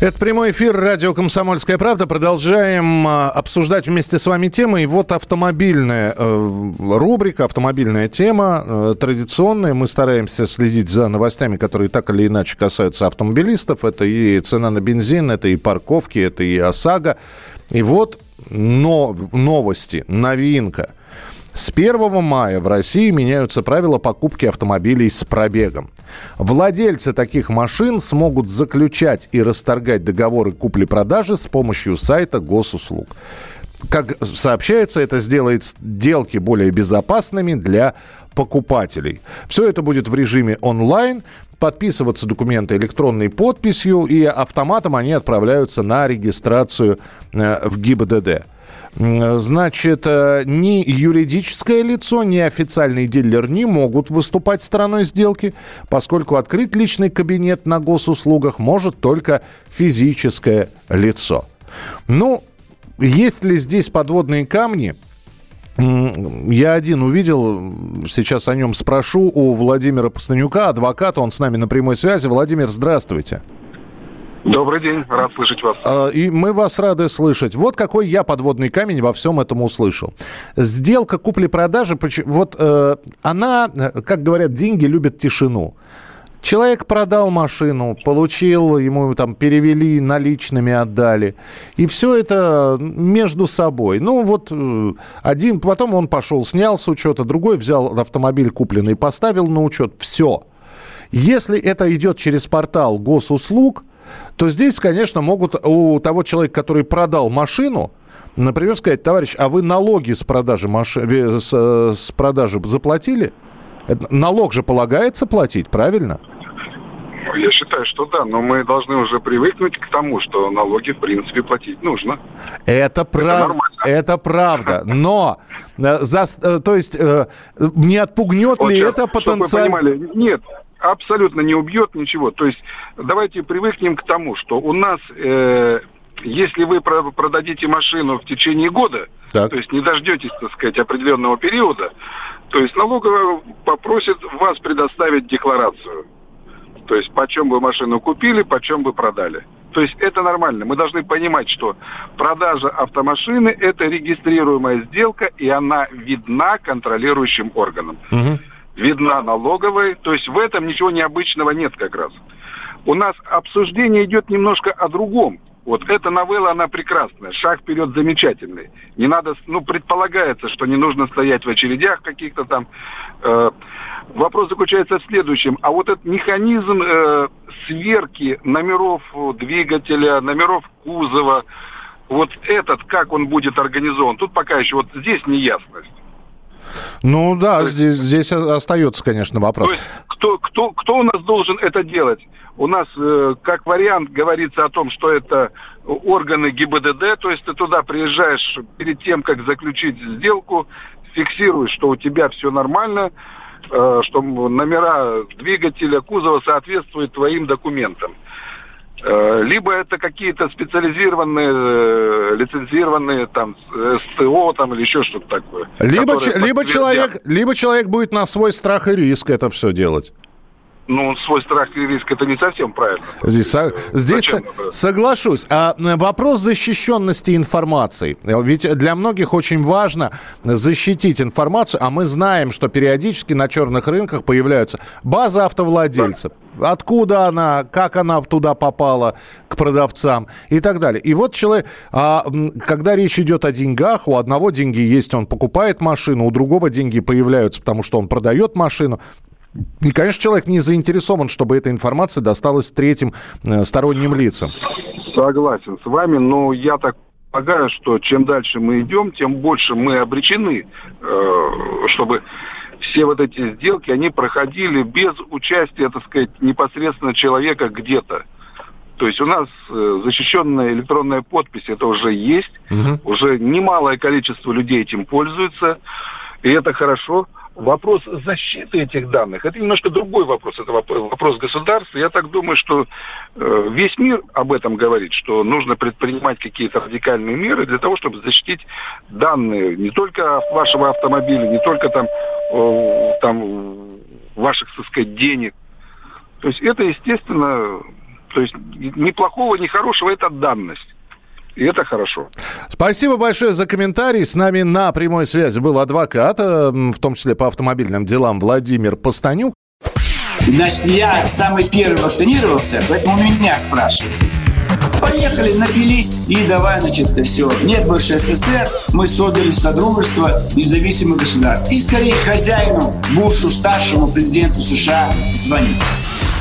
Это прямой эфир радио «Комсомольская правда». Продолжаем а, обсуждать вместе с вами темы. И вот автомобильная э, рубрика, автомобильная тема, э, традиционная. Мы стараемся следить за новостями, которые так или иначе касаются автомобилистов. Это и цена на бензин, это и парковки, это и ОСАГО. И вот но, новости, новинка. С 1 мая в России меняются правила покупки автомобилей с пробегом. Владельцы таких машин смогут заключать и расторгать договоры купли-продажи с помощью сайта госуслуг. Как сообщается, это сделает сделки более безопасными для покупателей. Все это будет в режиме онлайн. Подписываться документы электронной подписью, и автоматом они отправляются на регистрацию э, в ГИБДД. Значит, э, ни юридическое лицо, ни официальный дилер не могут выступать стороной сделки, поскольку открыть личный кабинет на госуслугах может только физическое лицо. Ну, есть ли здесь подводные камни? Я один увидел, сейчас о нем спрошу у Владимира Пастанюка, адвоката, он с нами на прямой связи. Владимир, здравствуйте. Добрый день, рад слышать вас. А, и мы вас рады слышать. Вот какой я подводный камень во всем этом услышал. Сделка купли-продажи, вот э, она, как говорят, деньги любят тишину. Человек продал машину, получил, ему там перевели, наличными отдали. И все это между собой. Ну вот э, один, потом он пошел, снял с учета, другой взял автомобиль купленный, поставил на учет. Все. Если это идет через портал госуслуг, то здесь, конечно, могут у того человека, который продал машину, например, сказать, товарищ, а вы налоги с продажи, маши... с, э, с продажи заплатили? Налог же полагается платить, правильно? Я считаю, что да, но мы должны уже привыкнуть к тому, что налоги, в принципе, платить нужно. Это, прав... это, это правда. Но, э, за... Э, то есть, не отпугнет вот ли сейчас, это потенциально... Нет, абсолютно не убьет ничего. То есть давайте привыкнем к тому, что у нас, э, если вы продадите машину в течение года, так. то есть не дождетесь, так сказать, определенного периода, то есть налоговая попросит вас предоставить декларацию. То есть почем вы машину купили, почем вы продали. То есть это нормально. Мы должны понимать, что продажа автомашины – это регистрируемая сделка, и она видна контролирующим органам. Угу видна налоговой. То есть в этом ничего необычного нет как раз. У нас обсуждение идет немножко о другом. Вот эта новелла, она прекрасная, шаг вперед замечательный. Не надо, ну, предполагается, что не нужно стоять в очередях каких-то там. Э, вопрос заключается в следующем. А вот этот механизм э, сверки номеров двигателя, номеров кузова, вот этот, как он будет организован, тут пока еще вот здесь неясность. Ну да, есть, здесь, здесь остается, конечно, вопрос. То есть, кто, кто, кто у нас должен это делать? У нас, э, как вариант, говорится о том, что это органы ГИБДД, то есть ты туда приезжаешь перед тем, как заключить сделку, фиксируешь, что у тебя все нормально, э, что номера двигателя, кузова соответствуют твоим документам. Э, либо это какие-то специализированные, э, лицензированные там СТО там или еще что-то такое. Либо, ч- либо, человек, либо человек будет на свой страх и риск это все делать. Ну, свой страх и риск это не совсем правильно. Здесь, со, здесь со, соглашусь. А вопрос защищенности информации. Ведь для многих очень важно защитить информацию, а мы знаем, что периодически на черных рынках появляются базы автовладельцев. Да. Откуда она, как она туда попала к продавцам и так далее. И вот человек, а, когда речь идет о деньгах, у одного деньги есть, он покупает машину, у другого деньги появляются, потому что он продает машину. И, конечно, человек не заинтересован, чтобы эта информация досталась третьим э, сторонним лицам. Согласен с вами, но я так полагаю, что чем дальше мы идем, тем больше мы обречены, э, чтобы все вот эти сделки, они проходили без участия, так сказать, непосредственно человека где-то. То есть у нас э, защищенная электронная подпись, это уже есть, угу. уже немалое количество людей этим пользуются. И это хорошо. Вопрос защиты этих данных, это немножко другой вопрос. Это вопрос государства. Я так думаю, что э, весь мир об этом говорит, что нужно предпринимать какие-то радикальные меры для того, чтобы защитить данные не только вашего автомобиля, не только там, там ваших, так сказать, денег. То есть это, естественно, то есть ни плохого, ни хорошего, это данность. И это хорошо. Спасибо большое за комментарий. С нами на прямой связи был адвокат, в том числе по автомобильным делам, Владимир Постанюк. Значит, я самый первый вакцинировался, поэтому меня спрашивают. Поехали, напились и давай, значит, все. Нет больше СССР, мы создали Содружество независимых государств. И скорее хозяину Бушу, старшему президенту США, звонить.